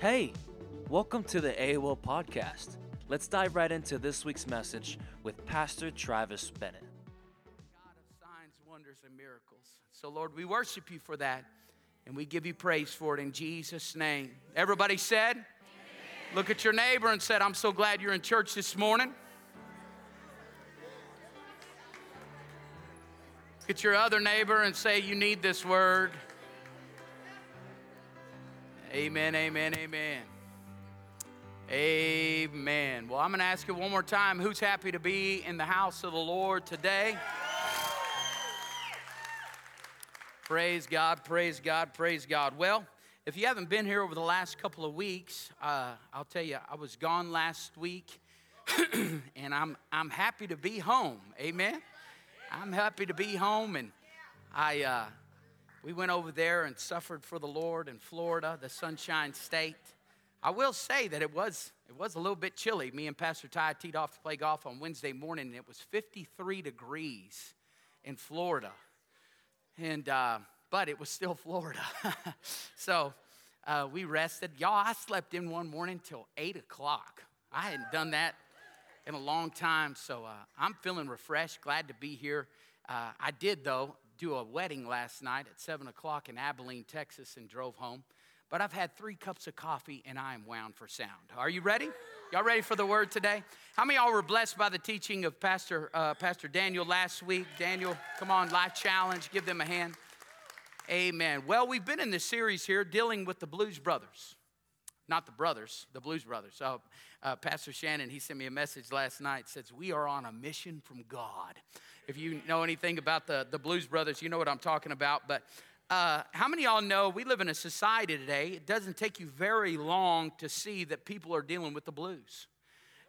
Hey, welcome to the AOL podcast. Let's dive right into this week's message with Pastor Travis Bennett. God of signs, wonders, and miracles. So, Lord, we worship you for that, and we give you praise for it in Jesus' name. Everybody said, Amen. Look at your neighbor and said, I'm so glad you're in church this morning. Look at your other neighbor and say, You need this word. Amen, amen, amen. Amen. Well, I'm going to ask you one more time who's happy to be in the house of the Lord today? Praise God, praise God, praise God. Well, if you haven't been here over the last couple of weeks, uh, I'll tell you, I was gone last week, and I'm, I'm happy to be home. Amen. I'm happy to be home, and I. Uh, we went over there and suffered for the Lord in Florida, the Sunshine State. I will say that it was it was a little bit chilly. Me and Pastor Ty teed off to play golf on Wednesday morning, and it was 53 degrees in Florida. And uh, but it was still Florida, so uh, we rested. Y'all, I slept in one morning till eight o'clock. I hadn't done that in a long time, so uh, I'm feeling refreshed. Glad to be here. Uh, I did though do a wedding last night at 7 o'clock in Abilene, Texas, and drove home. But I've had three cups of coffee and I am wound for sound. Are you ready? Y'all ready for the word today? How many y'all were blessed by the teaching of Pastor, uh, Pastor Daniel last week? Daniel, come on, Life Challenge, give them a hand. Amen. Well, we've been in this series here dealing with the Blues Brothers. Not the brothers, the Blues Brothers. So, uh, Pastor Shannon, he sent me a message last night. Says, We are on a mission from God. If you know anything about the, the Blues Brothers, you know what I'm talking about. But uh, how many y'all know we live in a society today? It doesn't take you very long to see that people are dealing with the blues.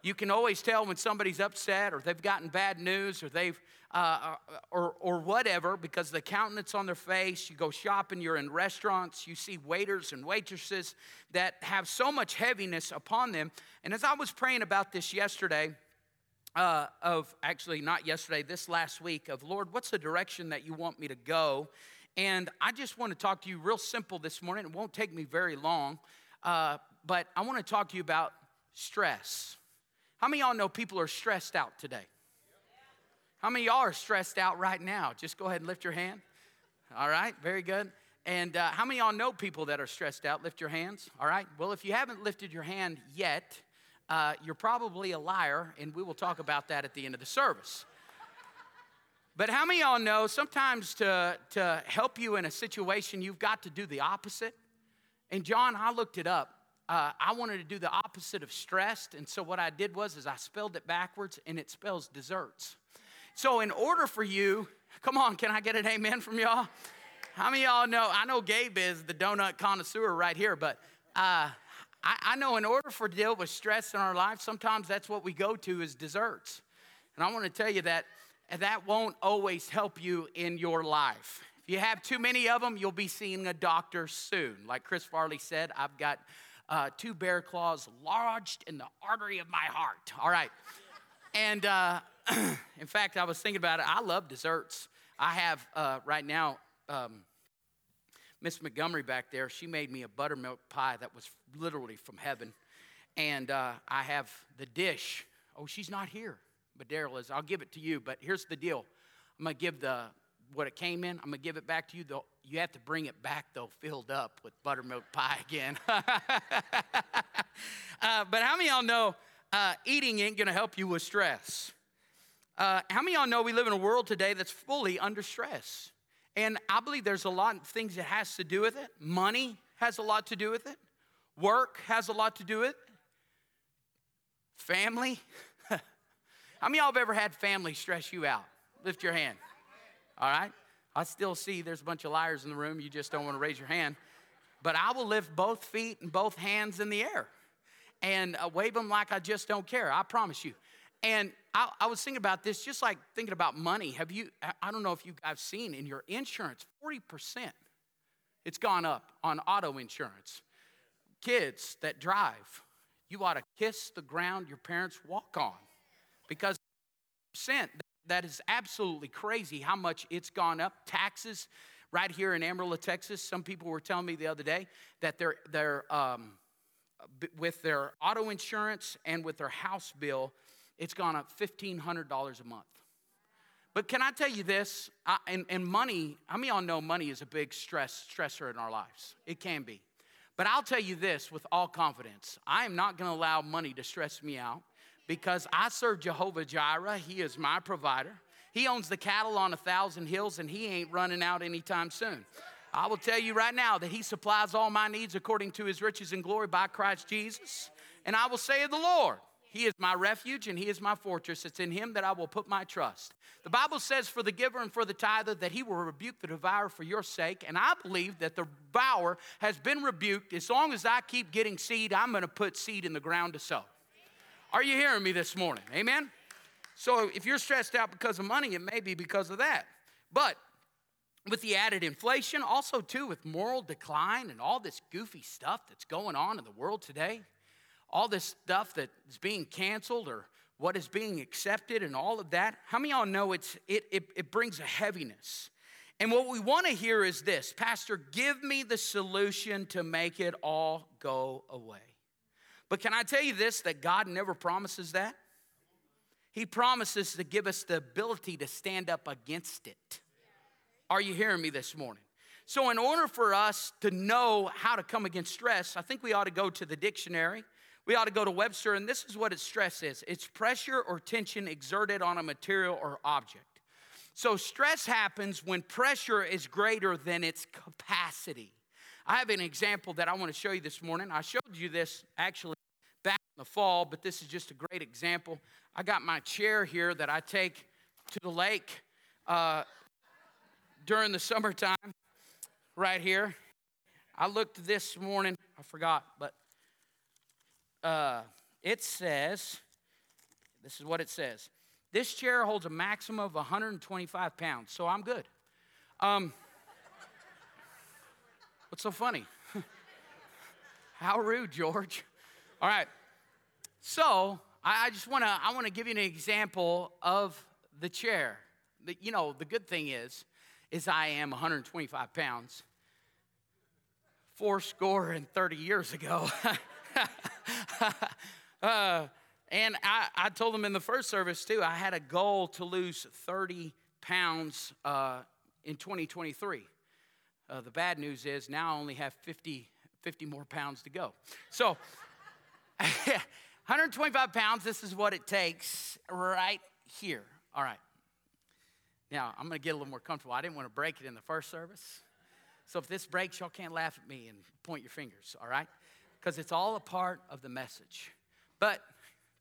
You can always tell when somebody's upset or they've gotten bad news or they've uh, or, or whatever because the countenance on their face. You go shopping, you're in restaurants, you see waiters and waitresses that have so much heaviness upon them. And as I was praying about this yesterday, uh, of actually not yesterday, this last week, of Lord, what's the direction that you want me to go? And I just want to talk to you real simple this morning. It won't take me very long, uh, but I want to talk to you about stress. How many y'all know people are stressed out today? How many y'all are stressed out right now? Just go ahead and lift your hand. All right, very good. And uh, how many y'all know people that are stressed out? Lift your hands. All right. Well, if you haven't lifted your hand yet, uh, you're probably a liar, and we will talk about that at the end of the service. But how many y'all know sometimes to, to help you in a situation, you've got to do the opposite? And John, I looked it up. Uh, I wanted to do the opposite of stressed, and so what I did was is I spelled it backwards, and it spells desserts. So in order for you, come on, can I get an amen from y'all? How many y'all know? I know Gabe is the donut connoisseur right here, but uh, I, I know in order for to deal with stress in our life, sometimes that's what we go to is desserts. And I want to tell you that that won't always help you in your life. If you have too many of them, you'll be seeing a doctor soon. Like Chris Farley said, I've got uh, two bear claws lodged in the artery of my heart. All right. And uh, in fact, I was thinking about it. I love desserts. I have uh, right now um, Miss Montgomery back there, she made me a buttermilk pie that was literally from heaven. And uh, I have the dish. Oh, she's not here, but Daryl is. I'll give it to you. But here's the deal I'm going to give the what it came in. I'm going to give it back to you. Though you have to bring it back though, filled up with buttermilk pie again. uh, but how many y'all know uh, eating ain't to help you with stress? Uh, how many y'all know we live in a world today that's fully under stress? And I believe there's a lot of things that has to do with it. Money has a lot to do with it. Work has a lot to do with it. Family. How many y'all have ever had family stress you out? Lift your hand. All right. I still see there's a bunch of liars in the room. You just don't want to raise your hand. But I will lift both feet and both hands in the air and uh, wave them like I just don't care. I promise you. And I, I, was thinking about this, just like thinking about money. Have you, I don't know if you guys seen in your insurance, 40%. It's gone up on auto insurance. Kids that drive, you ought to kiss the ground your parents walk on because percent that is absolutely crazy how much it's gone up. Taxes right here in Amarillo, Texas. Some people were telling me the other day that their their um, with their auto insurance and with their house bill, it's gone up $1,500 a month. But can I tell you this? I, and, and money, how many of y'all know money is a big stress stressor in our lives? It can be. But I'll tell you this with all confidence I am not gonna allow money to stress me out because I serve Jehovah Jireh. He is my provider. He owns the cattle on a thousand hills and he ain't running out anytime soon. I will tell you right now that he supplies all my needs according to his riches and glory by Christ Jesus. And I will say of the Lord, he is my refuge and He is my fortress. It's in Him that I will put my trust. The Bible says, for the giver and for the tither, that He will rebuke the devourer for your sake. And I believe that the devourer has been rebuked. As long as I keep getting seed, I'm going to put seed in the ground to sow. Are you hearing me this morning? Amen? So if you're stressed out because of money, it may be because of that. But with the added inflation, also too with moral decline and all this goofy stuff that's going on in the world today, all this stuff that is being canceled or what is being accepted and all of that, how many of y'all know it's, it, it, it brings a heaviness? And what we want to hear is this Pastor, give me the solution to make it all go away. But can I tell you this that God never promises that? He promises to give us the ability to stand up against it. Are you hearing me this morning? So, in order for us to know how to come against stress, I think we ought to go to the dictionary we ought to go to Webster, and this is what its stress is it's pressure or tension exerted on a material or object. So, stress happens when pressure is greater than its capacity. I have an example that I want to show you this morning. I showed you this actually the fall, but this is just a great example. I got my chair here that I take to the lake uh, during the summertime, right here. I looked this morning, I forgot, but uh, it says, this is what it says. This chair holds a maximum of 125 pounds, so I'm good. Um, what's so funny? How rude, George. All right. So I, I just want to I want to give you an example of the chair. The, you know, the good thing is, is I am 125 pounds. Four score and 30 years ago. uh, and I, I, told them in the first service too, I had a goal to lose 30 pounds uh, in 2023. Uh, the bad news is now I only have 50, 50 more pounds to go. So, 125 pounds, this is what it takes right here. All right. Now, I'm going to get a little more comfortable. I didn't want to break it in the first service. So if this breaks, y'all can't laugh at me and point your fingers, all right? because it's all a part of the message. But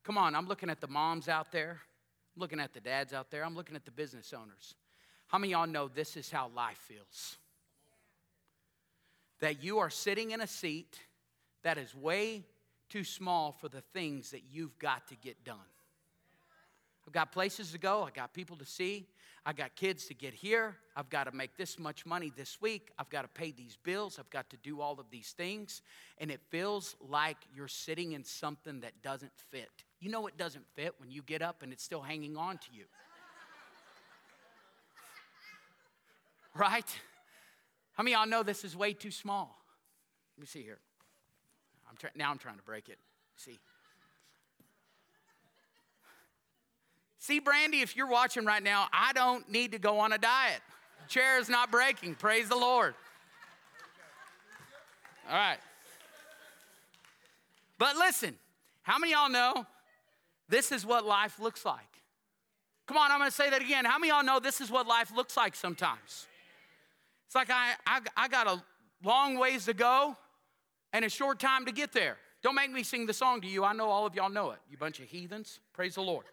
come on, I'm looking at the moms out there, I'm looking at the dads out there, I'm looking at the business owners. How many y'all know this is how life feels? That you are sitting in a seat that is way too small for the things that you've got to get done. I've got places to go, I've got people to see, I've got kids to get here, I've got to make this much money this week, I've got to pay these bills, I've got to do all of these things, and it feels like you're sitting in something that doesn't fit. You know it doesn't fit when you get up and it's still hanging on to you. right? How many y'all know this is way too small? Let me see here. I'm now I'm trying to break it. See. See, Brandy, if you're watching right now, I don't need to go on a diet. The chair is not breaking. Praise the Lord. All right. But listen, how many y'all know this is what life looks like? Come on, I'm gonna say that again. How many y'all know this is what life looks like sometimes? It's like I, I, I got a long ways to go and a short time to get there. Don't make me sing the song to you. I know all of y'all know it. You bunch of heathens. Praise the Lord.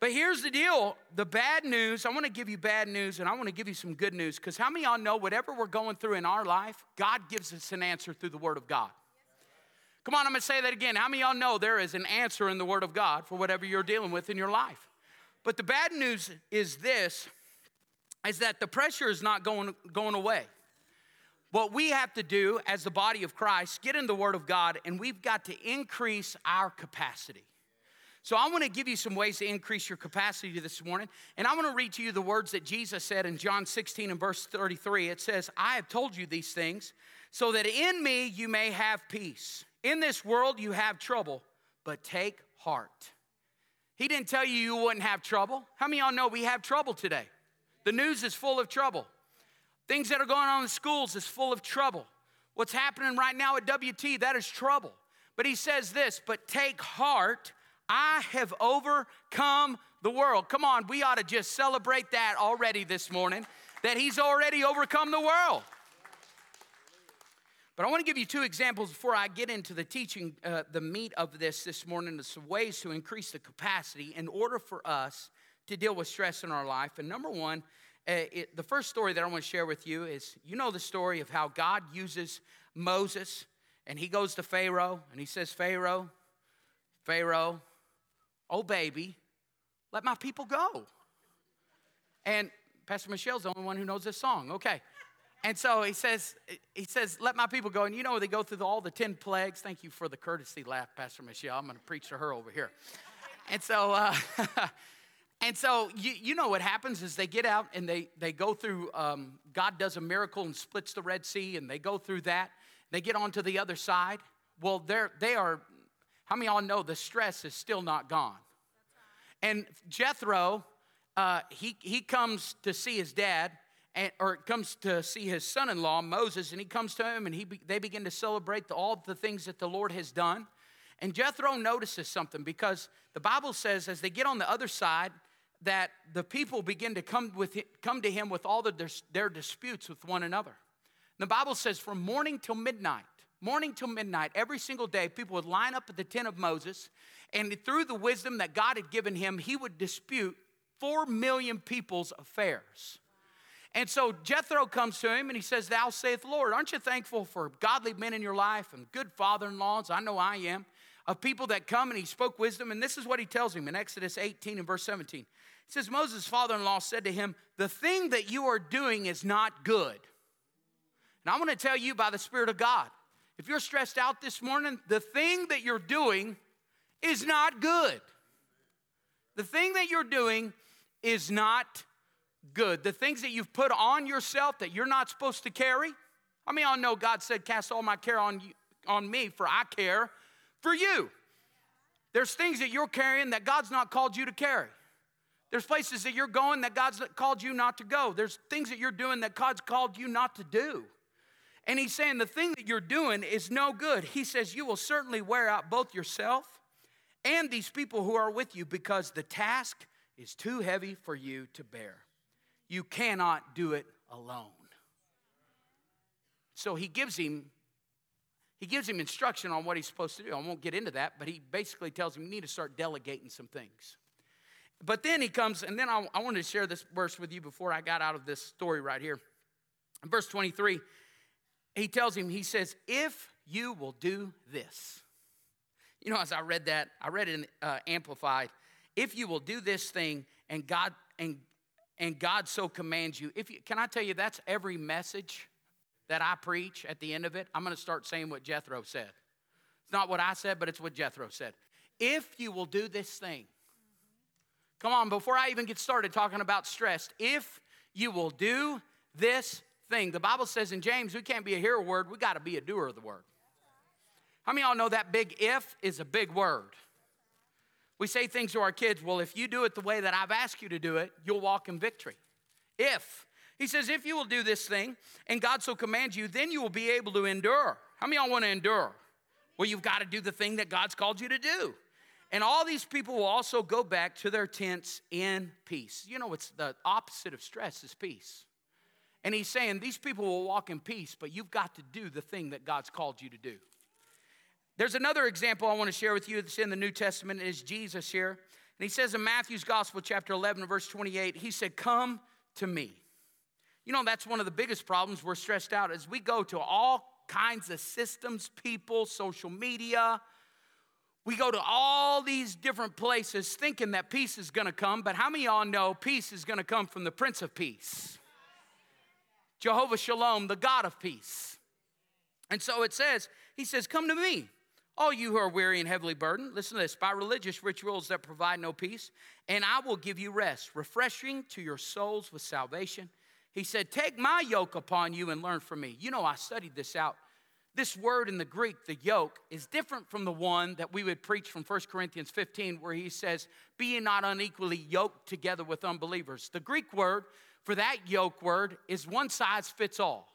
But here's the deal the bad news, I want to give you bad news and I want to give you some good news because how many y'all know whatever we're going through in our life, God gives us an answer through the Word of God? Come on, I'm going to say that again. How many y'all know there is an answer in the Word of God for whatever you're dealing with in your life? But the bad news is this is that the pressure is not going, going away. What we have to do as the body of Christ, get in the Word of God, and we've got to increase our capacity. So I want to give you some ways to increase your capacity this morning. And I want to read to you the words that Jesus said in John 16 and verse 33. It says, I have told you these things so that in me you may have peace. In this world you have trouble, but take heart. He didn't tell you you wouldn't have trouble. How many of y'all know we have trouble today? The news is full of trouble. Things that are going on in schools is full of trouble. What's happening right now at WT, that is trouble. But he says this, but take heart, I have overcome the world. Come on, we ought to just celebrate that already this morning, that he's already overcome the world. But I want to give you two examples before I get into the teaching, uh, the meat of this this morning, some ways to increase the capacity in order for us to deal with stress in our life. And number one, it, the first story that I want to share with you is you know the story of how God uses Moses and he goes to Pharaoh and he says, Pharaoh, Pharaoh, oh baby, let my people go. And Pastor Michelle's the only one who knows this song. Okay. And so he says, he says, let my people go. And you know, they go through all the 10 plagues. Thank you for the courtesy laugh, Pastor Michelle. I'm going to preach to her over here. And so, uh, and so you, you know what happens is they get out and they, they go through, um, God does a miracle and splits the Red Sea and they go through that. They get onto the other side. Well, they're, they are, how many of y'all know the stress is still not gone? And Jethro, uh, he, he comes to see his dad, and, or comes to see his son in law, Moses, and he comes to him and he, they begin to celebrate the, all the things that the Lord has done. And Jethro notices something because the Bible says as they get on the other side, that the people begin to come, with, come to him with all the, their, their disputes with one another. The Bible says from morning till midnight, morning till midnight, every single day, people would line up at the tent of Moses, and through the wisdom that God had given him, he would dispute four million people's affairs. And so Jethro comes to him and he says, Thou saith Lord, aren't you thankful for godly men in your life and good father in laws? I know I am. Of people that come and he spoke wisdom. And this is what he tells him in Exodus 18 and verse 17. He says, Moses' father in law said to him, The thing that you are doing is not good. And I want to tell you by the Spirit of God if you're stressed out this morning, the thing that you're doing is not good. The thing that you're doing is not good. The things that you've put on yourself that you're not supposed to carry. I mean, I know God said, Cast all my care on, you, on me, for I care for you. There's things that you're carrying that God's not called you to carry. There's places that you're going that God's called you not to go. There's things that you're doing that God's called you not to do. And he's saying the thing that you're doing is no good. He says you will certainly wear out both yourself and these people who are with you because the task is too heavy for you to bear. You cannot do it alone. So he gives him he gives him instruction on what he's supposed to do. I won't get into that, but he basically tells him you need to start delegating some things. But then he comes, and then I, I wanted to share this verse with you before I got out of this story right here. In verse 23, he tells him, he says, if you will do this. You know, as I read that, I read it in uh, Amplified. If you will do this thing, and God and and God so commands you. If you, can I tell you that's every message that I preach at the end of it? I'm going to start saying what Jethro said. It's not what I said, but it's what Jethro said. If you will do this thing, come on, before I even get started talking about stress, if you will do this thing, the Bible says in James, we can't be a hearer word, we got to be a doer of the word. How many of y'all know that big if is a big word? We say things to our kids, well, if you do it the way that I've asked you to do it, you'll walk in victory. If. He says, if you will do this thing and God so commands you, then you will be able to endure. How many y'all want to endure? Well, you've got to do the thing that God's called you to do. And all these people will also go back to their tents in peace. You know, it's the opposite of stress is peace. And he's saying these people will walk in peace, but you've got to do the thing that God's called you to do. There's another example I want to share with you that's in the New Testament is Jesus here. And he says in Matthew's Gospel, chapter 11, verse 28, he said, Come to me. You know, that's one of the biggest problems we're stressed out as we go to all kinds of systems, people, social media. We go to all these different places thinking that peace is to come, but how many y'all know peace is to come from the Prince of Peace? Jehovah Shalom, the God of peace. And so it says, He says, Come to me. All you who are weary and heavily burdened, listen to this by religious rituals that provide no peace, and I will give you rest, refreshing to your souls with salvation. He said, Take my yoke upon you and learn from me. You know, I studied this out. This word in the Greek, the yoke, is different from the one that we would preach from 1 Corinthians 15, where he says, Be not unequally yoked together with unbelievers. The Greek word for that yoke word is one size fits all.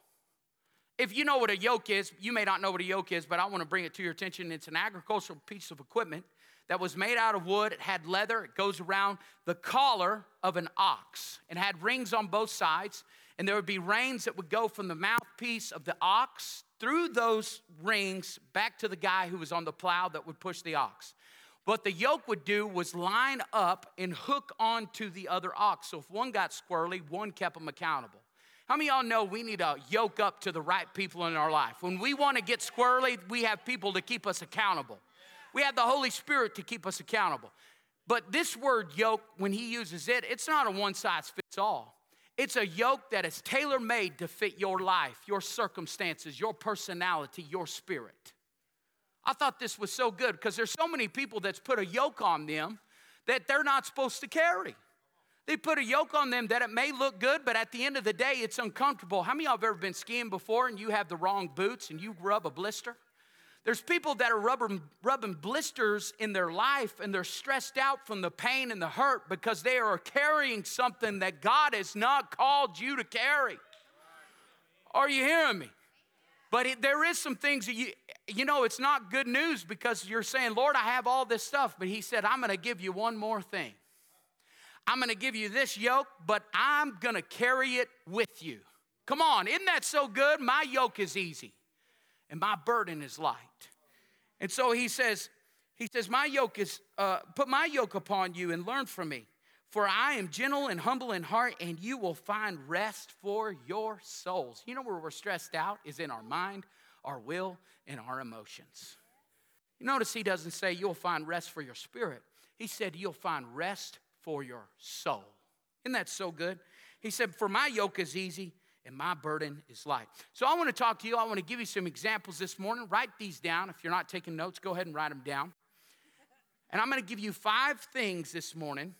If you know what a yoke is, you may not know what a yoke is, but I want to bring it to your attention. It's an agricultural piece of equipment that was made out of wood. It had leather. It goes around the collar of an ox. It had rings on both sides, and there would be reins that would go from the mouthpiece of the ox through those rings back to the guy who was on the plow that would push the ox. What the yoke would do was line up and hook onto the other ox. So if one got squirrely, one kept them accountable. How many y'all know we need to yoke up to the right people in our life? When we want to get squirrely, we have people to keep us accountable. We have the Holy Spirit to keep us accountable. But this word yoke, when he uses it, it's not a one size fits all. It's a yoke that is tailor made to fit your life, your circumstances, your personality, your spirit. I thought this was so good because there's so many people that's put a yoke on them that they're not supposed to carry. They put a yoke on them that it may look good, but at the end of the day, it's uncomfortable. How many of y'all have ever been skiing before and you have the wrong boots and you rub a blister? There's people that are rubbing, rubbing blisters in their life and they're stressed out from the pain and the hurt because they are carrying something that God has not called you to carry. Are you hearing me? But it, there is some things that you, you know, it's not good news because you're saying, Lord, I have all this stuff. But He said, I'm going to give you one more thing. I'm going to give you this yoke, but I'm going to carry it with you. Come on, isn't that so good? My yoke is easy and my burden is light. And so he says, he says, my yoke is, uh, put my yoke upon you and learn from me. For I am gentle and humble in heart, and you will find rest for your souls. You know where we're stressed out is in our mind, our will, and our emotions. You notice he doesn't say you'll find rest for your spirit. He said you'll find rest for your soul. Isn't that so good? He said, For my yoke is easy and my burden is light. So I want to talk to you. I want to give you some examples this morning. Write these down. If you're not taking notes, go ahead and write them down. And I'm going to give you five things this morning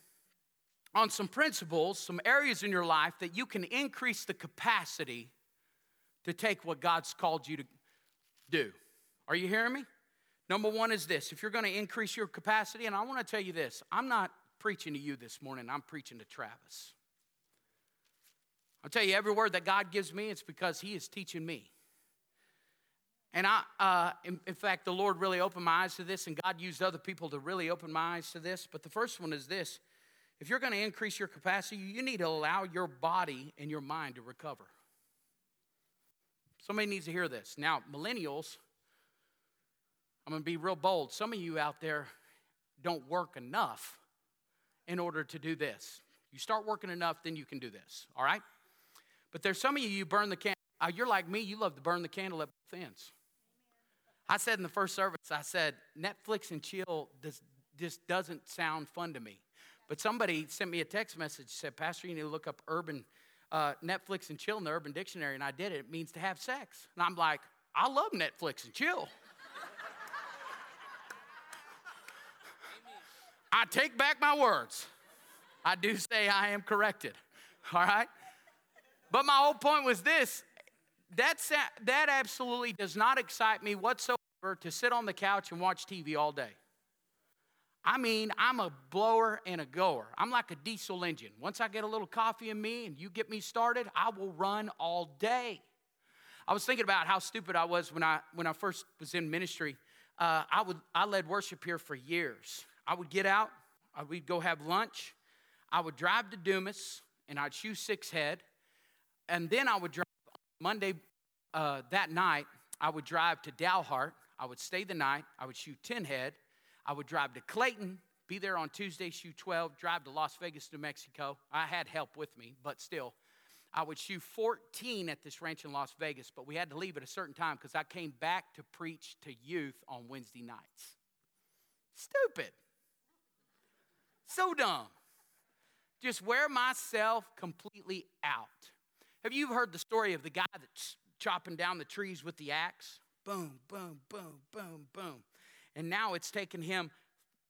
on some principles, some areas in your life that you can increase the capacity to take what God's called you to do. Are you hearing me? Number one is this if you're going to increase your capacity, and I want to tell you this I'm not preaching to you this morning, I'm preaching to Travis. I'll tell you, every word that God gives me, it's because He is teaching me. And I, uh, in, in, fact, the Lord really opened my eyes to this, and God used other people to really open my eyes to this. But the first one is this if you're going to increase your capacity, you need to allow your body and your mind to recover. Somebody needs to hear this. Now, millennials, I'm going to be real bold. Some of you out there don't work enough in order to do this. You start working enough, then you can do this, all right? But there's some of you, you burn the candle. Uh, you're like me, you love to burn the candle at both ends. I said in the first service, I said, Netflix and chill this, this doesn't sound fun to me. But somebody sent me a text message, said, Pastor, you need to look up urban uh, Netflix and chill in the Urban Dictionary. And I did it. It means to have sex. And I'm like, I love Netflix and chill. I take back my words. I do say I am corrected. All right? But my whole point was this that's, that absolutely does not excite me whatsoever to sit on the couch and watch TV all day. I mean, I'm a blower and a goer. I'm like a diesel engine. Once I get a little coffee in me and you get me started, I will run all day. I was thinking about how stupid I was when I, when I first was in ministry. Uh, I, would, I led worship here for years. I would get out, I, we'd go have lunch. I would drive to Dumas and I'd shoe six head. And then I would drive Monday uh, that night, I would drive to Dalhart. I would stay the night. I would shoot 10 head. I would drive to Clayton, be there on Tuesday, shoot 12, drive to Las Vegas, New Mexico. I had help with me, but still. I would shoot 14 at this ranch in Las Vegas, but we had to leave at a certain time because I came back to preach to youth on Wednesday nights. Stupid. So dumb. Just wear myself completely out. Have you heard the story of the guy that's chopping down the trees with the axe? Boom, boom, boom, boom, boom. And now it's taken him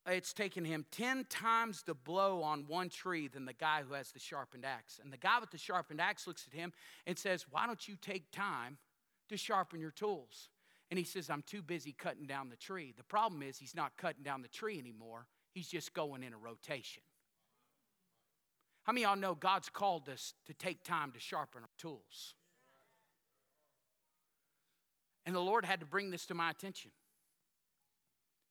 it's taken him 10 times the blow on one tree than the guy who has the sharpened axe. And the guy with the sharpened axe looks at him and says, Why don't you take time to sharpen your tools? And he says, I'm too busy cutting down the tree. The problem is, he's not cutting down the tree anymore, he's just going in a rotation. How many of y'all know God's called us to take time to sharpen our tools? And the Lord had to bring this to my attention.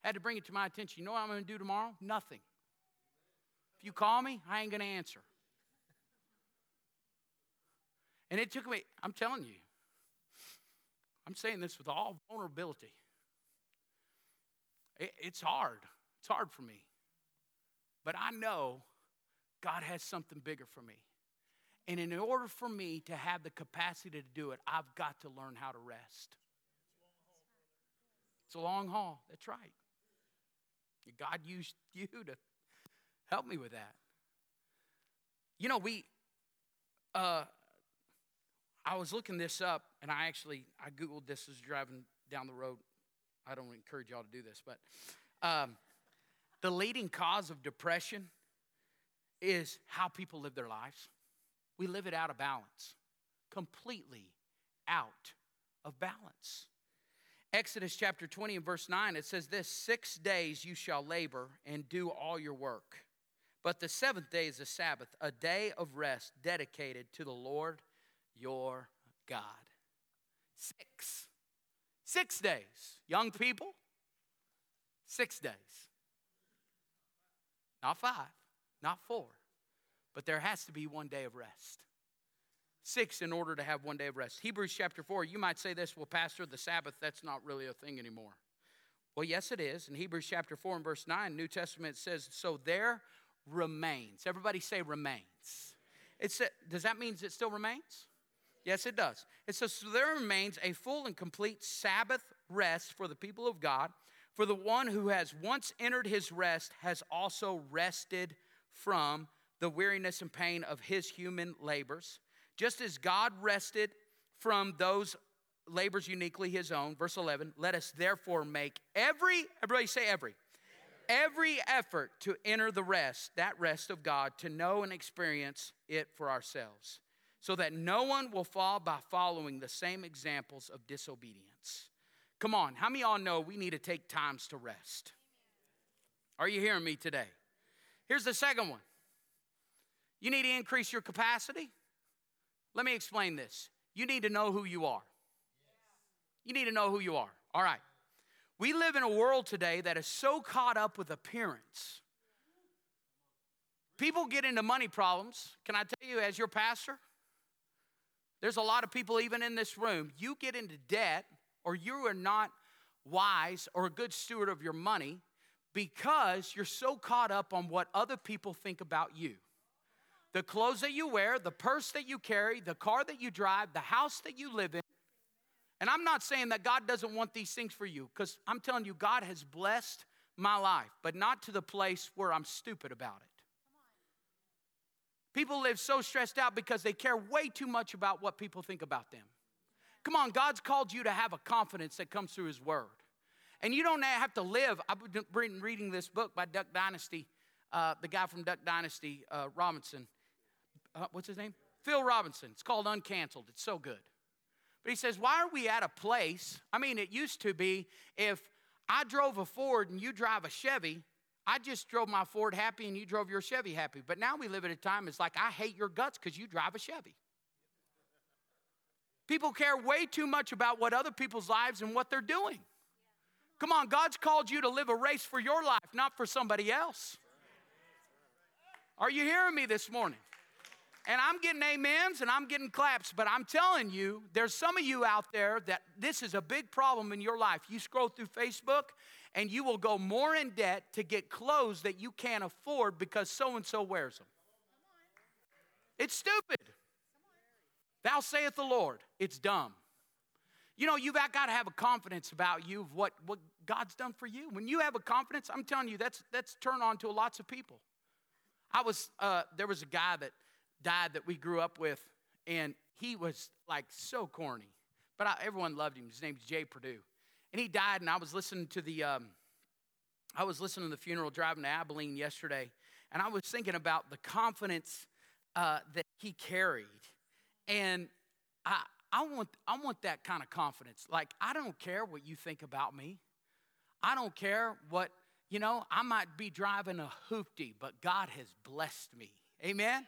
Had to bring it to my attention. You know what I'm going to do tomorrow? Nothing. If you call me, I ain't going to answer. And it took me, I'm telling you, I'm saying this with all vulnerability. It, it's hard. It's hard for me. But I know God has something bigger for me. And in order for me to have the capacity to do it, I've got to learn how to rest. It's a long haul. That's right. God used you to help me with that. You know, we, uh, I was looking this up, and I actually I googled this as driving down the road. I don't encourage y'all to do this, but um, the leading cause of depression is how people live their lives. We live it out of balance, completely out of balance. Exodus chapter 20 and verse 9, it says this Six days you shall labor and do all your work. But the seventh day is a Sabbath, a day of rest dedicated to the Lord your God. Six. Six days. Young people, six days. Not five, not four, but there has to be one day of rest. Six in order to have one day of rest. Hebrews chapter 4, you might say this, well, Pastor, the Sabbath, that's not really a thing anymore. Well, yes, it is. In Hebrews chapter 4 and verse 9, New Testament says, So there remains. Everybody say remains. It's, does that mean it still remains? Yes, it does. It says, So there remains a full and complete Sabbath rest for the people of God. For the one who has once entered his rest has also rested from the weariness and pain of his human labors. Just as God rested from those labors uniquely his own, verse 11, let us therefore make every, everybody say every, every effort to enter the rest, that rest of God, to know and experience it for ourselves so that no one will fall by following the same examples of disobedience. Come on, how many y'all know we need to take times to rest? Are you hearing me today? Here's the second one you need to increase your capacity. Let me explain this. You need to know who you are. You need to know who you are. All right. We live in a world today that is so caught up with appearance. People get into money problems. Can I tell you, as your pastor, there's a lot of people, even in this room, you get into debt or you are not wise or a good steward of your money because you're so caught up on what other people think about you. The clothes that you wear, the purse that you carry, the car that you drive, the house that you live in. And I'm not saying that God doesn't want these things for you because I'm telling you, God has blessed my life, but not to the place where I'm stupid about it. People live so stressed out because they care way too much about what people think about them. Come on, God's called you to have a confidence that comes through His Word. And you don't have to live. I've been reading this book by Duck Dynasty, uh, the guy from Duck Dynasty, uh, Robinson. Uh, what's his name? Phil Robinson. It's called Uncanceled. It's so good. But he says, Why are we at a place? I mean, it used to be if I drove a Ford and you drive a Chevy, I just drove my Ford happy and you drove your Chevy happy. But now we live at a time it's like I hate your guts because you drive a Chevy. People care way too much about what other people's lives and what they're doing. Come on, God's called you to live a race for your life, not for somebody else. Are you hearing me this morning? And I'm getting amens and I'm getting claps, but I'm telling you, there's some of you out there that this is a big problem in your life. You scroll through Facebook and you will go more in debt to get clothes that you can't afford because so and so wears them. It's stupid. Thou saith the Lord. It's dumb. You know, you've got to have a confidence about you of what, what God's done for you. When you have a confidence, I'm telling you, that's that's turned on to lots of people. I was uh, there was a guy that died that we grew up with, and he was like so corny, but I, everyone loved him. His name's Jay Purdue and he died. And I was listening to the, um, I was listening to the funeral driving to Abilene yesterday, and I was thinking about the confidence uh, that he carried, and I, I want, I want that kind of confidence. Like, I don't care what you think about me. I don't care what, you know, I might be driving a hoopty, but God has blessed me. Amen?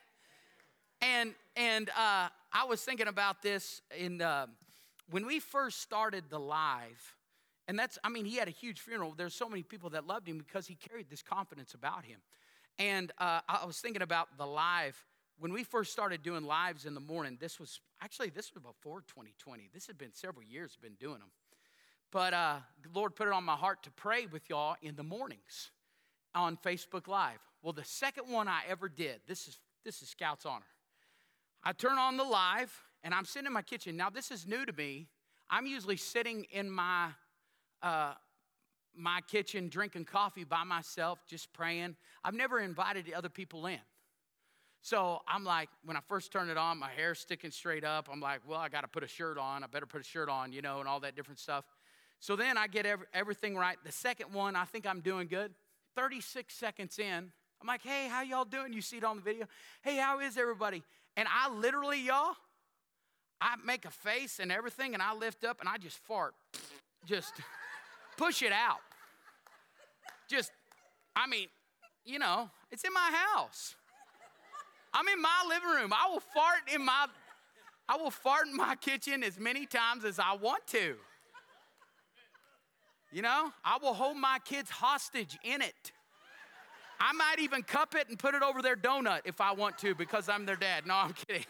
And, and uh, I was thinking about this in, uh, when we first started the live, and that's, I mean, he had a huge funeral. There's so many people that loved him because he carried this confidence about him. And uh, I was thinking about the live. When we first started doing lives in the morning, this was actually, this was before 2020. This had been several years, been doing them. But uh, Lord put it on my heart to pray with y'all in the mornings on Facebook Live. Well, the second one I ever did, this is, this is Scout's Honor. I turn on the live and I'm sitting in my kitchen. Now, this is new to me. I'm usually sitting in my uh, my kitchen drinking coffee by myself, just praying. I've never invited the other people in. So I'm like, when I first turn it on, my hair's sticking straight up. I'm like, well, I got to put a shirt on. I better put a shirt on, you know, and all that different stuff. So then I get every, everything right. The second one, I think I'm doing good. 36 seconds in, I'm like, hey, how y'all doing? You see it on the video. Hey, how is everybody? And I literally, y'all, I make a face and everything, and I lift up and I just fart. Just push it out. Just, I mean, you know, it's in my house. I'm in my living room. I will fart in my I will fart in my kitchen as many times as I want to. You know, I will hold my kids hostage in it. I might even cup it and put it over their donut if I want to because I'm their dad. No, I'm kidding.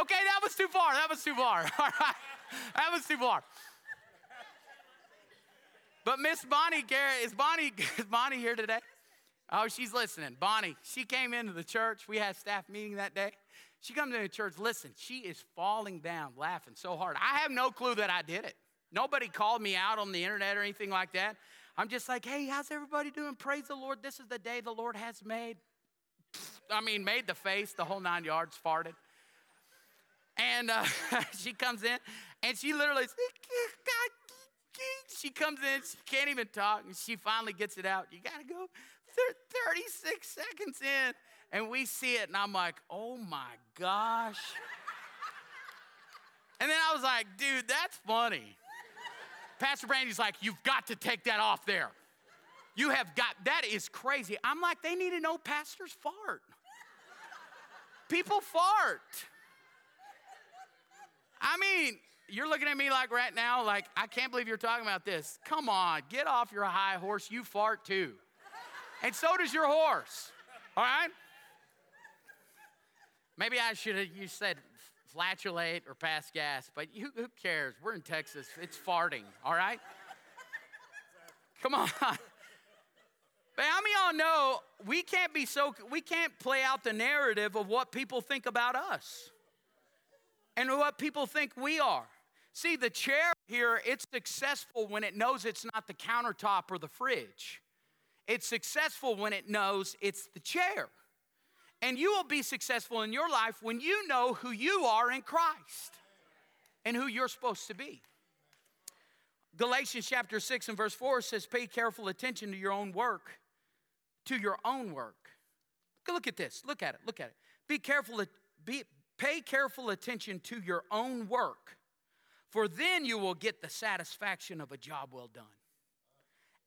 Okay, that was too far. That was too far. All right. That was too far. But Miss Bonnie Garrett, is Bonnie, is Bonnie here today? Oh, she's listening. Bonnie, she came into the church. We had staff meeting that day. She comes into church. Listen, she is falling down, laughing so hard. I have no clue that I did it. Nobody called me out on the internet or anything like that. I'm just like, hey, how's everybody doing? Praise the Lord. This is the day the Lord has made. I mean, made the face, the whole nine yards, farted. And uh, she comes in and she literally, she comes in, she can't even talk, and she finally gets it out. You gotta go 36 seconds in, and we see it, and I'm like, oh my gosh. and then I was like, dude, that's funny. Pastor Brandy's like, you've got to take that off there. You have got, that is crazy. I'm like, they need to know pastors fart. People fart. I mean, you're looking at me like right now, like, I can't believe you're talking about this. Come on, get off your high horse. You fart too. And so does your horse. All right? Maybe I should have you said flatulate or pass gas, but you, who cares? We're in Texas. It's farting, all right? Come on. But how many y'all know we can't be so we can't play out the narrative of what people think about us and what people think we are. See, the chair here, it's successful when it knows it's not the countertop or the fridge. It's successful when it knows it's the chair. And you will be successful in your life when you know who you are in Christ and who you're supposed to be. Galatians chapter 6 and verse 4 says, Pay careful attention to your own work, to your own work. Look at this. Look at it. Look at it. Be careful, be, pay careful attention to your own work for then you will get the satisfaction of a job well done.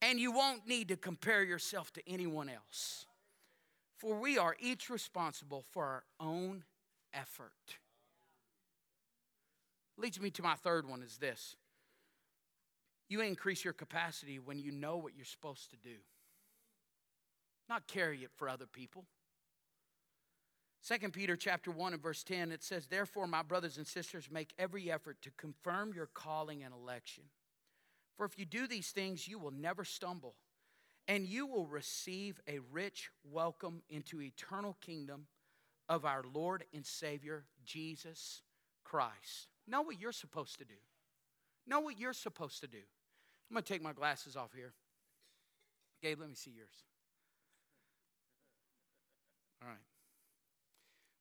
And you won't need to compare yourself to anyone else. For we are each responsible for our own effort. Leads me to my third one is this. You increase your capacity when you know what you're supposed to do. Not carry it for other people. 2 Peter chapter 1 and verse 10 it says therefore my brothers and sisters make every effort to confirm your calling and election for if you do these things you will never stumble and you will receive a rich welcome into eternal kingdom of our Lord and Savior Jesus Christ know what you're supposed to do know what you're supposed to do I'm going to take my glasses off here Gabe let me see yours all right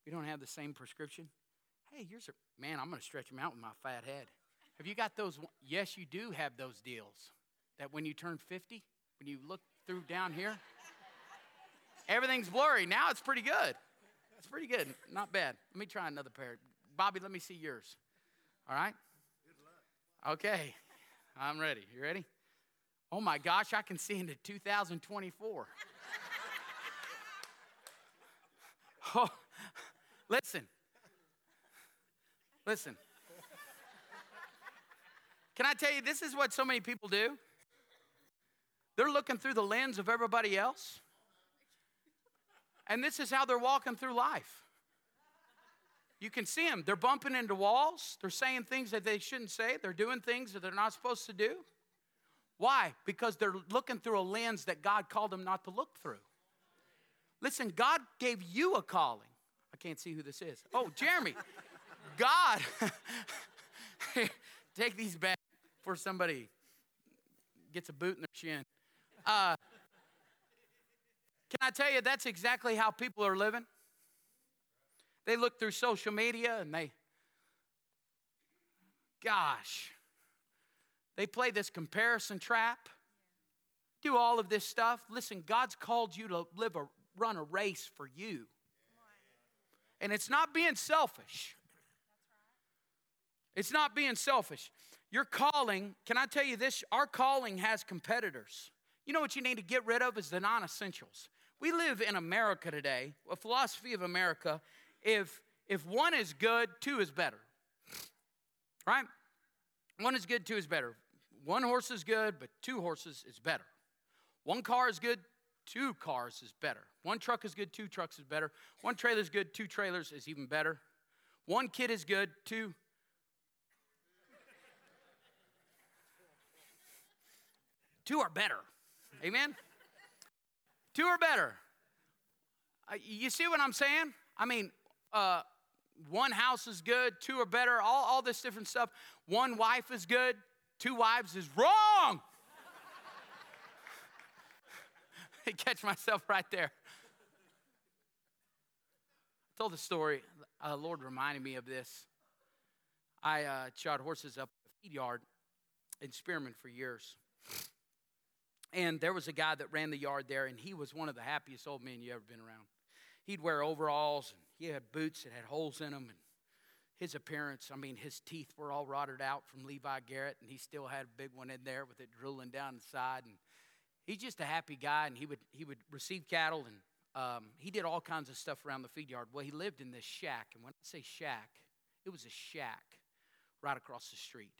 we don't have the same prescription. Hey, yours are, man, I'm going to stretch them out with my fat head. Have you got those? Yes, you do have those deals that when you turn 50, when you look through down here, everything's blurry. Now it's pretty good. It's pretty good. Not bad. Let me try another pair. Bobby, let me see yours. All right? Okay, I'm ready. You ready? Oh my gosh, I can see into 2024. oh, listen. Listen. Can I tell you, this is what so many people do? They're looking through the lens of everybody else. And this is how they're walking through life. You can see them. They're bumping into walls. They're saying things that they shouldn't say. They're doing things that they're not supposed to do. Why? Because they're looking through a lens that God called them not to look through. Listen, God gave you a calling. I can't see who this is. Oh, Jeremy. God, take these back before somebody gets a boot in their shin. Uh, can I tell you, that's exactly how people are living? They look through social media and they, gosh, they play this comparison trap, do all of this stuff. Listen, God's called you to live a run a race for you. And it's not being selfish. It's not being selfish. Your calling, can I tell you this? Our calling has competitors. You know what you need to get rid of is the non essentials. We live in America today, a philosophy of America. If, if one is good, two is better. Right? One is good, two is better. One horse is good, but two horses is better. One car is good, two cars is better. One truck is good, two trucks is better. One trailer is good, two trailers is even better. One kid is good, two Two are better. Amen? Two are better. You see what I'm saying? I mean, uh, one house is good, two are better, all, all this different stuff. One wife is good, two wives is wrong. I catch myself right there. I told the story, uh, Lord reminded me of this. I uh, shot horses up a feed yard in Spearman for years. And there was a guy that ran the yard there, and he was one of the happiest old men you ever been around. He'd wear overalls, and he had boots that had holes in them, and his appearance, I mean, his teeth were all rotted out from Levi Garrett, and he still had a big one in there with it drooling down the side. And he's just a happy guy, and he would he would receive cattle, and um, he did all kinds of stuff around the feed yard. Well, he lived in this shack, and when I say shack, it was a shack right across the street.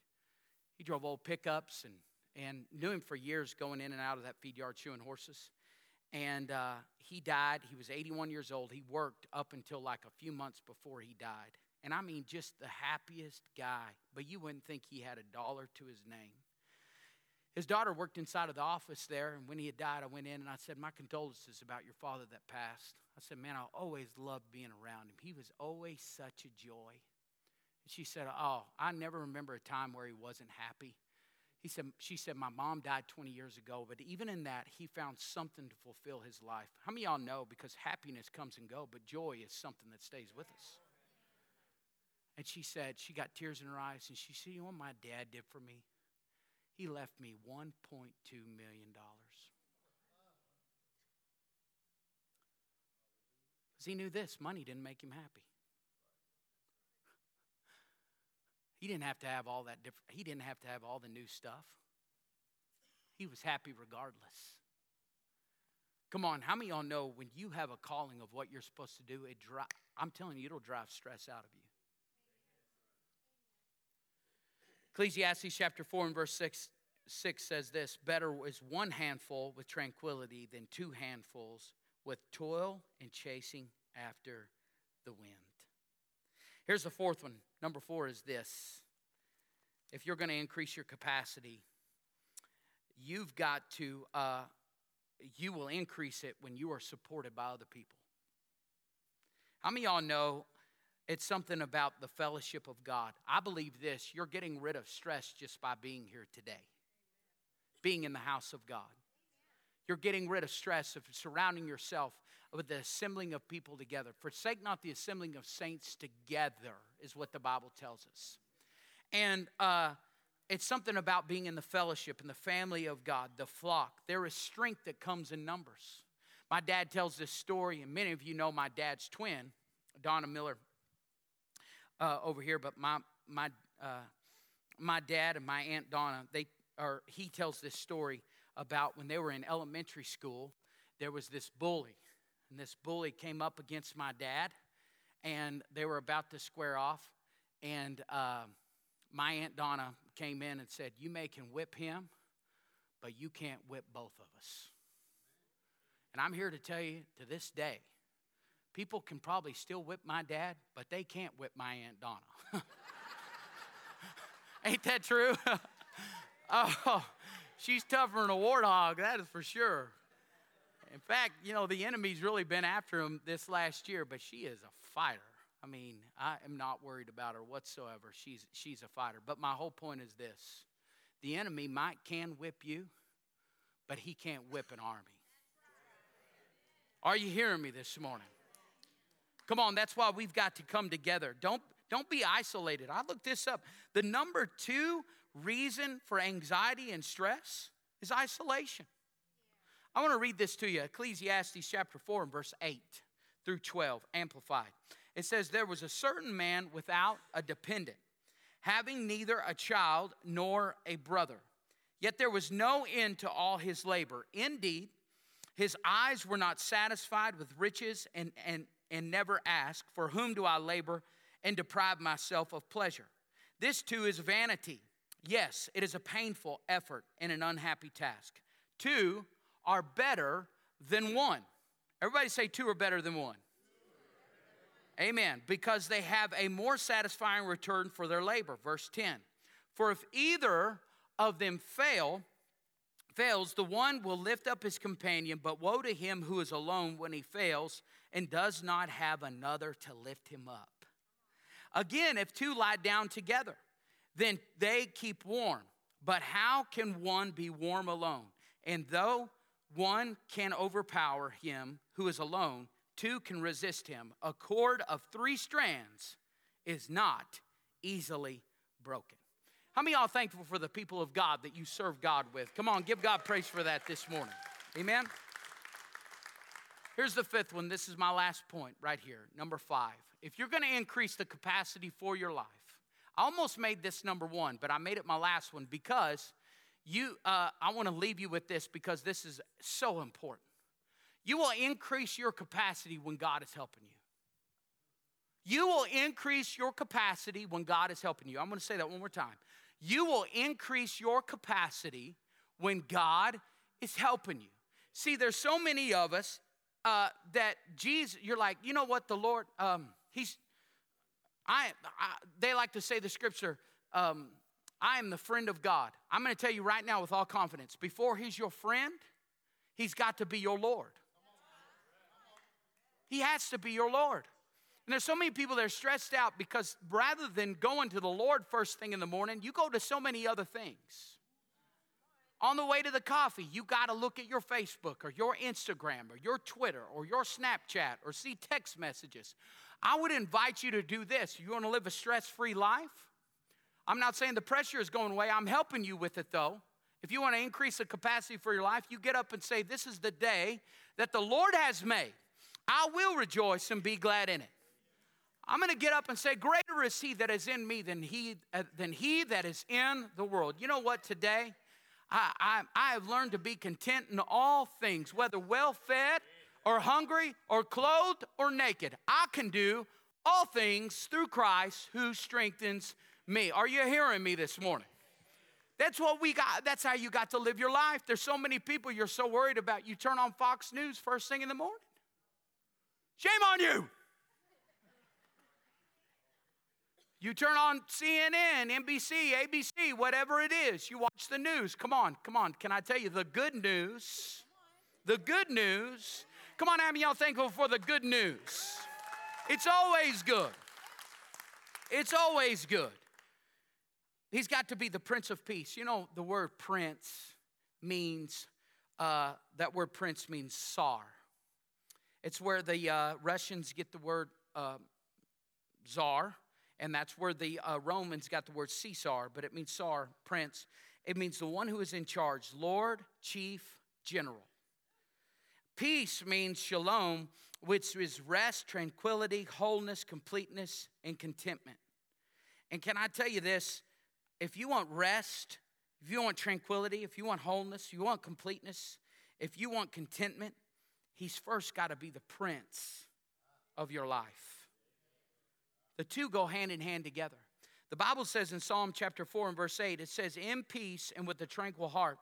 He drove old pickups and and knew him for years going in and out of that feed yard shoeing horses. And uh, he died. He was 81 years old. He worked up until like a few months before he died. And I mean, just the happiest guy, but you wouldn't think he had a dollar to his name. His daughter worked inside of the office there, and when he had died, I went in and I said, My condolences about your father that passed. I said, Man, I always loved being around him. He was always such a joy. And she said, Oh, I never remember a time where he wasn't happy. He said, she said, My mom died 20 years ago, but even in that, he found something to fulfill his life. How many y'all know? Because happiness comes and go, but joy is something that stays with us. And she said, she got tears in her eyes, and she said, You know what my dad did for me? He left me $1.2 million. Because he knew this money didn't make him happy. He didn't have to have all that different, he didn't have to have all the new stuff. He was happy regardless. Come on, how many y'all know when you have a calling of what you're supposed to do, it dri- I'm telling you, it'll drive stress out of you. Ecclesiastes chapter 4 and verse 6, 6 says this Better is one handful with tranquility than two handfuls with toil and chasing after the wind. Here's the fourth one. Number four is this if you're going to increase your capacity, you've got to, uh, you will increase it when you are supported by other people. How many y'all know it's something about the fellowship of God? I believe this you're getting rid of stress just by being here today, being in the house of God. You're getting rid of stress of surrounding yourself with the assembling of people together. Forsake not the assembling of saints together, is what the Bible tells us. And uh, it's something about being in the fellowship and the family of God, the flock. There is strength that comes in numbers. My dad tells this story, and many of you know my dad's twin, Donna Miller, uh, over here. But my my uh, my dad and my aunt Donna, they or he tells this story about when they were in elementary school. There was this bully, and this bully came up against my dad, and they were about to square off. And uh, my aunt Donna came in and said, "You may can whip him, but you can't whip both of us." And I'm here to tell you to this day, people can probably still whip my dad, but they can't whip my Aunt Donna. Ain't that true? oh, she's tougher than a warthog, that is for sure. In fact, you know, the enemy's really been after him this last year, but she is a fighter. I mean, I am not worried about her whatsoever. She's, she's a fighter. But my whole point is this the enemy might can whip you, but he can't whip an army. Are you hearing me this morning? Come on, that's why we've got to come together. Don't, don't be isolated. I looked this up. The number two reason for anxiety and stress is isolation. I want to read this to you Ecclesiastes chapter 4 and verse 8 through 12, amplified. It says, There was a certain man without a dependent, having neither a child nor a brother. Yet there was no end to all his labor. Indeed, his eyes were not satisfied with riches and, and, and never asked, For whom do I labor and deprive myself of pleasure? This too is vanity. Yes, it is a painful effort and an unhappy task. Two are better than one. Everybody say two are better than one. Amen. Because they have a more satisfying return for their labor. Verse 10. For if either of them fail, fails, the one will lift up his companion, but woe to him who is alone when he fails and does not have another to lift him up. Again, if two lie down together, then they keep warm. But how can one be warm alone? And though one can overpower him who is alone, two can resist him. A cord of three strands is not easily broken. How many y'all thankful for the people of God that you serve God with? Come on, give God praise for that this morning. Amen. Here's the fifth one. This is my last point right here. Number five. If you're going to increase the capacity for your life, I almost made this number one, but I made it my last one because you. Uh, I want to leave you with this because this is so important. You will increase your capacity when God is helping you. You will increase your capacity when God is helping you. I'm going to say that one more time you will increase your capacity when God is helping you. See, there's so many of us uh, that Jesus, you're like, you know what, the Lord, um, He's, I, I, they like to say the scripture, um, I am the friend of God. I'm going to tell you right now with all confidence before He's your friend, He's got to be your Lord. He has to be your Lord. And there's so many people that are stressed out because rather than going to the Lord first thing in the morning, you go to so many other things. On the way to the coffee, you got to look at your Facebook or your Instagram or your Twitter or your Snapchat or see text messages. I would invite you to do this. You want to live a stress free life? I'm not saying the pressure is going away, I'm helping you with it though. If you want to increase the capacity for your life, you get up and say, This is the day that the Lord has made. I will rejoice and be glad in it. I'm going to get up and say, Greater is he that is in me than he, uh, than he that is in the world. You know what, today? I, I, I have learned to be content in all things, whether well fed or hungry or clothed or naked. I can do all things through Christ who strengthens me. Are you hearing me this morning? That's what we got. That's how you got to live your life. There's so many people you're so worried about. You turn on Fox News first thing in the morning. Shame on you. You turn on CNN, NBC, ABC, whatever it is, you watch the news. Come on, come on. Can I tell you the good news? The good news. Come on, how y'all thankful for the good news? It's always good. It's always good. He's got to be the Prince of Peace. You know, the word prince means, uh, that word prince means Tsar. It's where the uh, Russians get the word uh, czar and that's where the uh, Romans got the word Caesar, but it means Tsar, prince. It means the one who is in charge, Lord, chief, general. Peace means shalom, which is rest, tranquility, wholeness, completeness, and contentment. And can I tell you this? If you want rest, if you want tranquility, if you want wholeness, you want completeness, if you want contentment, He's first got to be the prince of your life. The two go hand in hand together. The Bible says in Psalm chapter 4 and verse 8, it says, In peace and with a tranquil heart,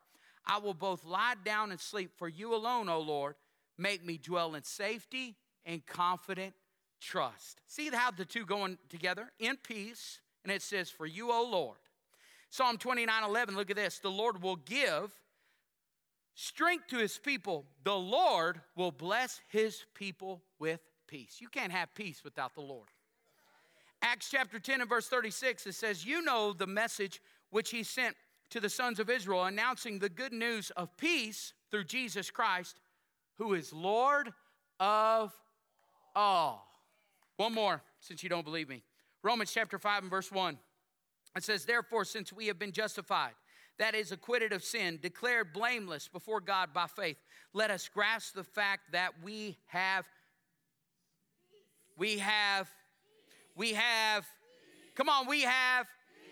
I will both lie down and sleep, for you alone, O Lord, make me dwell in safety and confident trust. See how the two going together? In peace, and it says, For you, O Lord. Psalm 29 11, look at this. The Lord will give strength to his people. The Lord will bless his people with peace. You can't have peace without the Lord. Acts chapter 10 and verse 36, it says, You know the message which he sent to the sons of Israel, announcing the good news of peace through Jesus Christ, who is Lord of all. One more, since you don't believe me. Romans chapter 5 and verse 1. It says, Therefore, since we have been justified, that is acquitted of sin, declared blameless before God by faith, let us grasp the fact that we have, we have we have, come on, we have,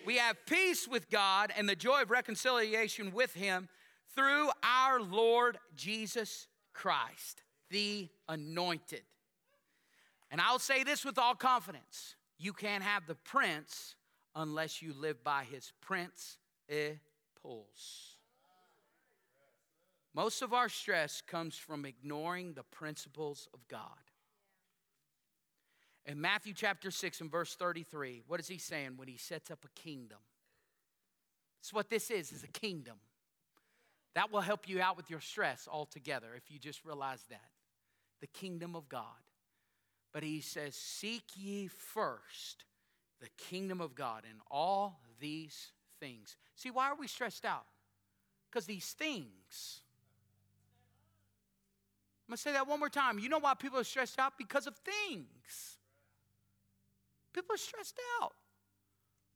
we have peace with God and the joy of reconciliation with Him through our Lord Jesus Christ, the anointed. And I'll say this with all confidence you can't have the prince unless you live by his principles. Most of our stress comes from ignoring the principles of God. In Matthew chapter 6 and verse 33, what is he saying when he sets up a kingdom? It's what this is, is a kingdom. That will help you out with your stress altogether if you just realize that. The kingdom of God. But he says, Seek ye first the kingdom of God and all these things. See, why are we stressed out? Because these things. I'm going to say that one more time. You know why people are stressed out? Because of things. People are stressed out.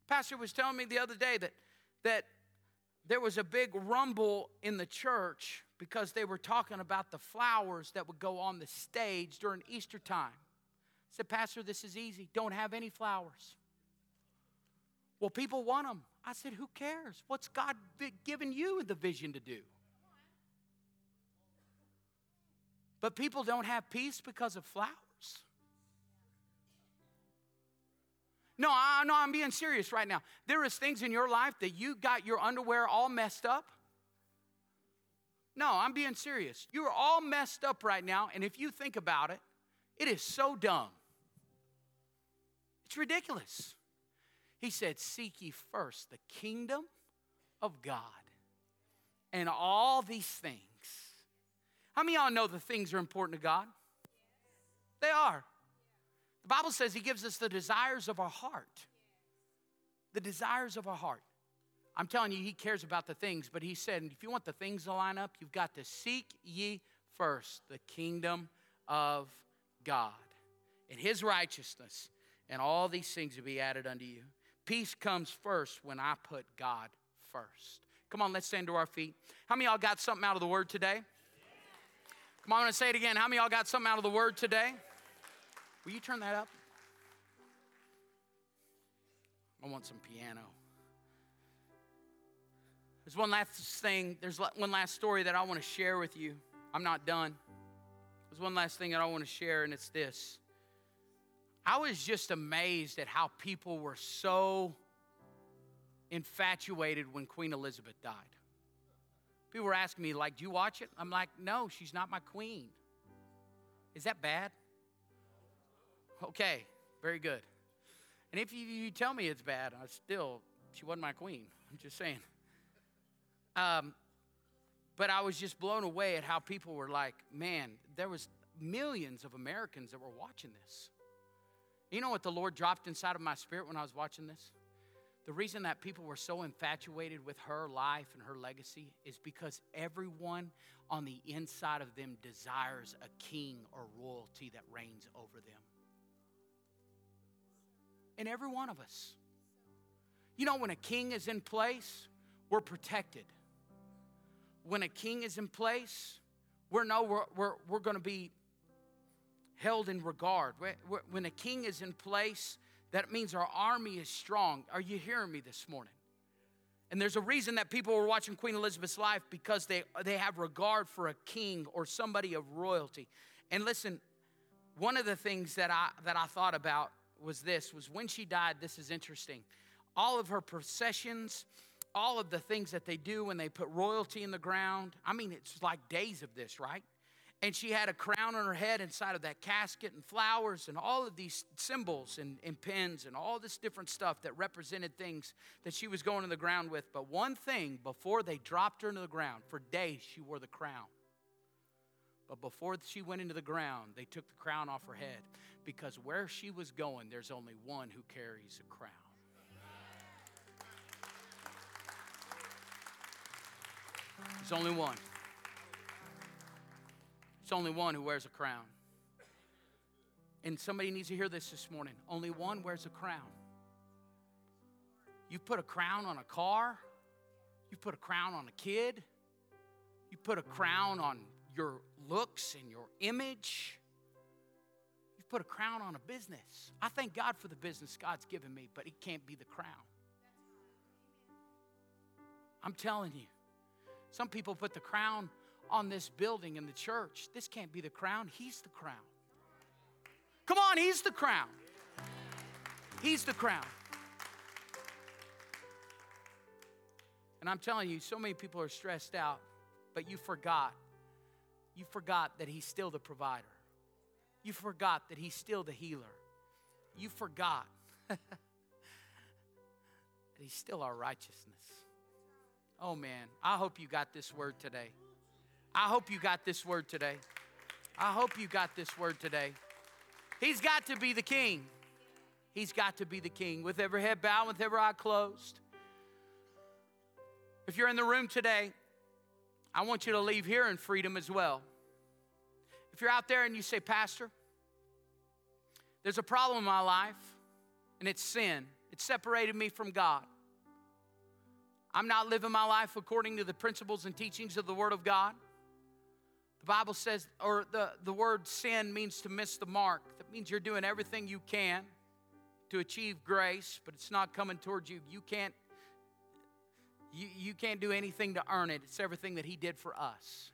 Pastor was telling me the other day that, that there was a big rumble in the church because they were talking about the flowers that would go on the stage during Easter time. I said, Pastor, this is easy. Don't have any flowers. Well, people want them. I said, Who cares? What's God given you the vision to do? But people don't have peace because of flowers. No, I, no, I'm being serious right now. There is things in your life that you got your underwear all messed up. No, I'm being serious. You are all messed up right now, and if you think about it, it is so dumb. It's ridiculous. He said, Seek ye first the kingdom of God and all these things. How many y'all know the things are important to God? They are. The Bible says He gives us the desires of our heart. The desires of our heart. I'm telling you, He cares about the things, but He said, if you want the things to line up, you've got to seek ye first the kingdom of God and His righteousness, and all these things will be added unto you. Peace comes first when I put God first. Come on, let's stand to our feet. How many y'all got something out of the word today? Come on, I'm gonna say it again. How many y'all got something out of the word today? Will you turn that up? I want some piano. There's one last thing, there's one last story that I want to share with you. I'm not done. There's one last thing that I want to share, and it's this. I was just amazed at how people were so infatuated when Queen Elizabeth died. People were asking me, like, do you watch it? I'm like, no, she's not my queen. Is that bad? Okay, very good. And if you, you tell me it's bad, I still, she wasn't my queen. I'm just saying. Um, but I was just blown away at how people were like, man, there was millions of Americans that were watching this. You know what the Lord dropped inside of my spirit when I was watching this? The reason that people were so infatuated with her life and her legacy is because everyone on the inside of them desires a king or royalty that reigns over them in every one of us. You know, when a king is in place, we're protected. When a king is in place, we're know we're, we're, we're going to be held in regard. When a king is in place, That means our army is strong. Are you hearing me this morning? And there's a reason that people were watching Queen Elizabeth's life because they, they have regard for a king or somebody of royalty. And listen, one of the things that I, that I thought about was this, was when she died, this is interesting. All of her processions, all of the things that they do when they put royalty in the ground, I mean, it's like days of this, right? and she had a crown on her head inside of that casket and flowers and all of these symbols and, and pins and all this different stuff that represented things that she was going to the ground with but one thing before they dropped her into the ground for days she wore the crown but before she went into the ground they took the crown off her head because where she was going there's only one who carries a crown there's only one there's only one who wears a crown. And somebody needs to hear this this morning. Only one wears a crown. You put a crown on a car, you put a crown on a kid, you put a crown on your looks and your image. You've put a crown on a business. I thank God for the business God's given me, but it can't be the crown. I'm telling you, some people put the crown on this building in the church. This can't be the crown, He's the crown. Come on, He's the crown. He's the crown. And I'm telling you, so many people are stressed out, but you forgot. You forgot that He's still the provider. You forgot that He's still the healer. You forgot that He's still our righteousness. Oh man, I hope you got this word today. I hope you got this word today. I hope you got this word today. He's got to be the king. He's got to be the king. With every head bowed, with every eye closed. If you're in the room today, I want you to leave here in freedom as well. If you're out there and you say, Pastor, there's a problem in my life, and it's sin. It separated me from God. I'm not living my life according to the principles and teachings of the Word of God. The Bible says, or the, the word sin means to miss the mark. That means you're doing everything you can to achieve grace, but it's not coming towards you. You can't you, you can't do anything to earn it. It's everything that he did for us.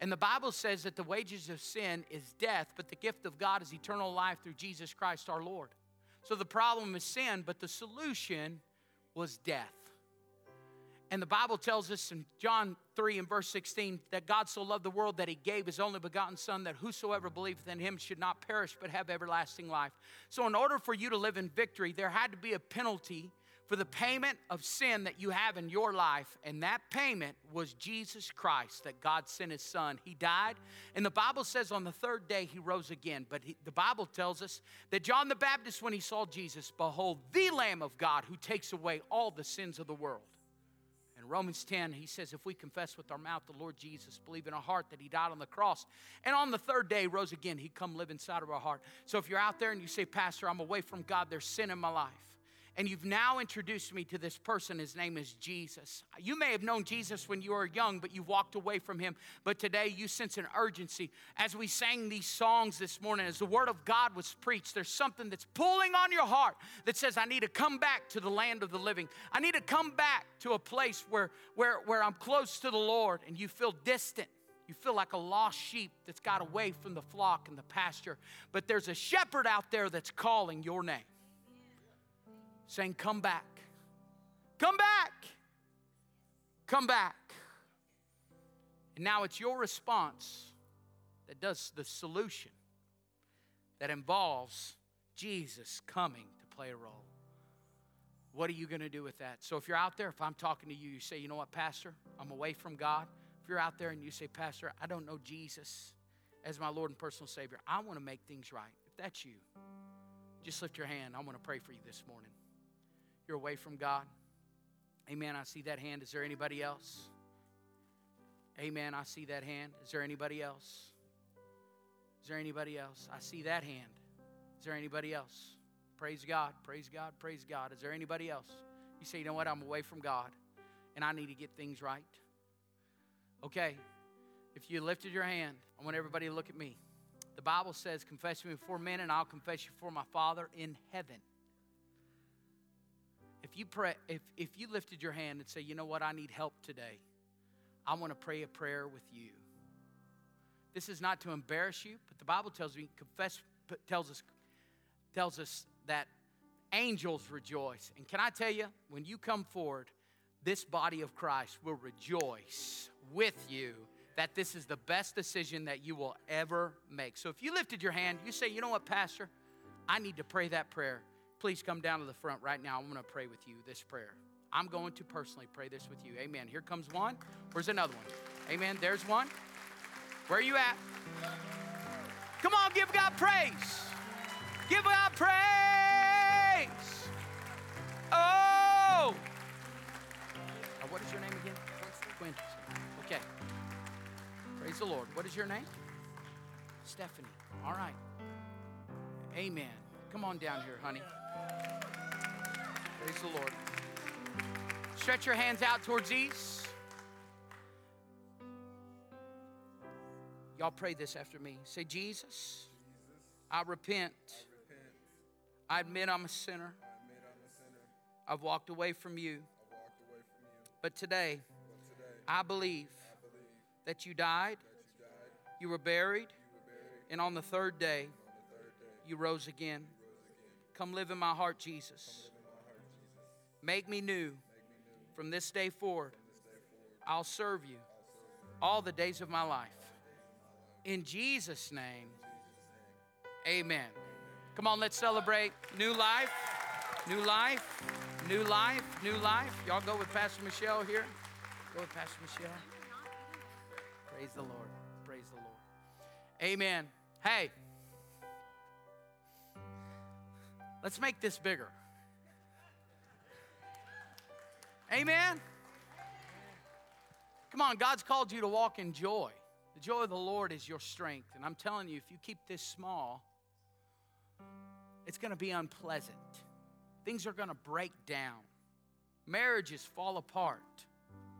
And the Bible says that the wages of sin is death, but the gift of God is eternal life through Jesus Christ our Lord. So the problem is sin, but the solution was death. And the Bible tells us in John 3 and verse 16 that God so loved the world that he gave his only begotten Son, that whosoever believeth in him should not perish but have everlasting life. So, in order for you to live in victory, there had to be a penalty for the payment of sin that you have in your life. And that payment was Jesus Christ, that God sent his son. He died. And the Bible says on the third day he rose again. But he, the Bible tells us that John the Baptist, when he saw Jesus, behold, the Lamb of God who takes away all the sins of the world. In Romans 10, he says, If we confess with our mouth the Lord Jesus, believe in our heart that he died on the cross, and on the third day rose again, he'd come live inside of our heart. So if you're out there and you say, Pastor, I'm away from God, there's sin in my life and you've now introduced me to this person. His name is Jesus. You may have known Jesus when you were young, but you walked away from him. But today you sense an urgency. As we sang these songs this morning, as the word of God was preached, there's something that's pulling on your heart that says, I need to come back to the land of the living. I need to come back to a place where, where, where I'm close to the Lord and you feel distant. You feel like a lost sheep that's got away from the flock and the pasture. But there's a shepherd out there that's calling your name saying, Come back. Come back. Come back. And now it's your response that does the solution that involves Jesus coming to play a role. What are you going to do with that? So if you're out there, if I'm talking to you, you say, you know what, Pastor, I'm away from God. If you're out there and you say, Pastor, I don't know Jesus as my Lord and personal Savior, I want to make things right. If that's you, just lift your hand. I want to pray for you this morning you're away from God. Amen. I see that hand. Is there anybody else? Amen. I see that hand. Is there anybody else? Is there anybody else? I see that hand. Is there anybody else? Praise God. Praise God. Praise God. Is there anybody else? You say, you know what? I'm away from God and I need to get things right. Okay. If you lifted your hand, I want everybody to look at me. The Bible says, Confess me before men, and I'll confess you before my Father in heaven. If you pray, if, if you lifted your hand and say, you know what, I need help today, I want to pray a prayer with you. This is not to embarrass you, but the Bible tells me, confess, tells us, tells us that angels rejoice. And can I tell you, when you come forward, this body of Christ will rejoice with you that this is the best decision that you will ever make. So if you lifted your hand, you say, you know what, Pastor, I need to pray that prayer. Please come down to the front right now. I'm going to pray with you this prayer. I'm going to personally pray this with you. Amen. Here comes one. Where's another one? Amen. There's one. Where are you at? Come on, give God praise. Give God praise. Oh. oh what is your name again? Quincy. Okay. Praise the Lord. What is your name? Stephanie. All right. Amen. Come on down here, honey. Praise the Lord. Stretch your hands out towards east. Y'all pray this after me. Say, Jesus, I repent. I admit I'm a sinner. I've walked away from you. But today, I believe that you died, you were buried, and on the third day, you rose again. Come live in my heart, Jesus. Make me new from this day forward. I'll serve you all the days of my life. In Jesus' name, amen. Come on, let's celebrate new life, new life, new life, new life. Y'all go with Pastor Michelle here. Go with Pastor Michelle. Praise the Lord. Praise the Lord. Amen. Hey, let's make this bigger. Amen. Come on, God's called you to walk in joy. The joy of the Lord is your strength. And I'm telling you, if you keep this small, it's going to be unpleasant. Things are going to break down. Marriages fall apart.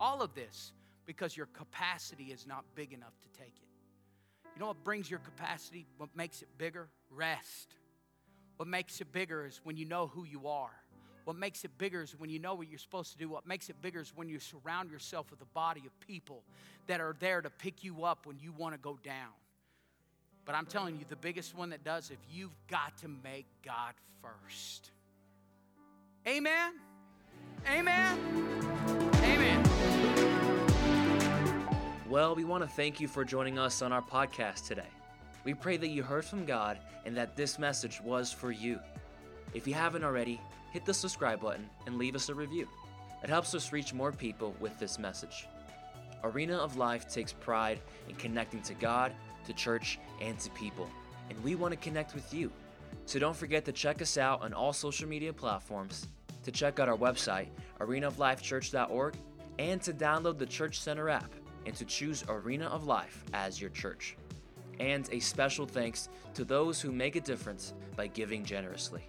All of this because your capacity is not big enough to take it. You know what brings your capacity? What makes it bigger? Rest. What makes it bigger is when you know who you are. What makes it bigger is when you know what you're supposed to do. What makes it bigger is when you surround yourself with a body of people that are there to pick you up when you want to go down. But I'm telling you, the biggest one that does, if you've got to make God first. Amen? Amen? Amen. Well, we want to thank you for joining us on our podcast today. We pray that you heard from God and that this message was for you. If you haven't already, hit the subscribe button and leave us a review. It helps us reach more people with this message. Arena of Life takes pride in connecting to God, to church, and to people, and we want to connect with you. So don't forget to check us out on all social media platforms, to check out our website, arenaoflifechurch.org, and to download the Church Center app and to choose Arena of Life as your church. And a special thanks to those who make a difference by giving generously.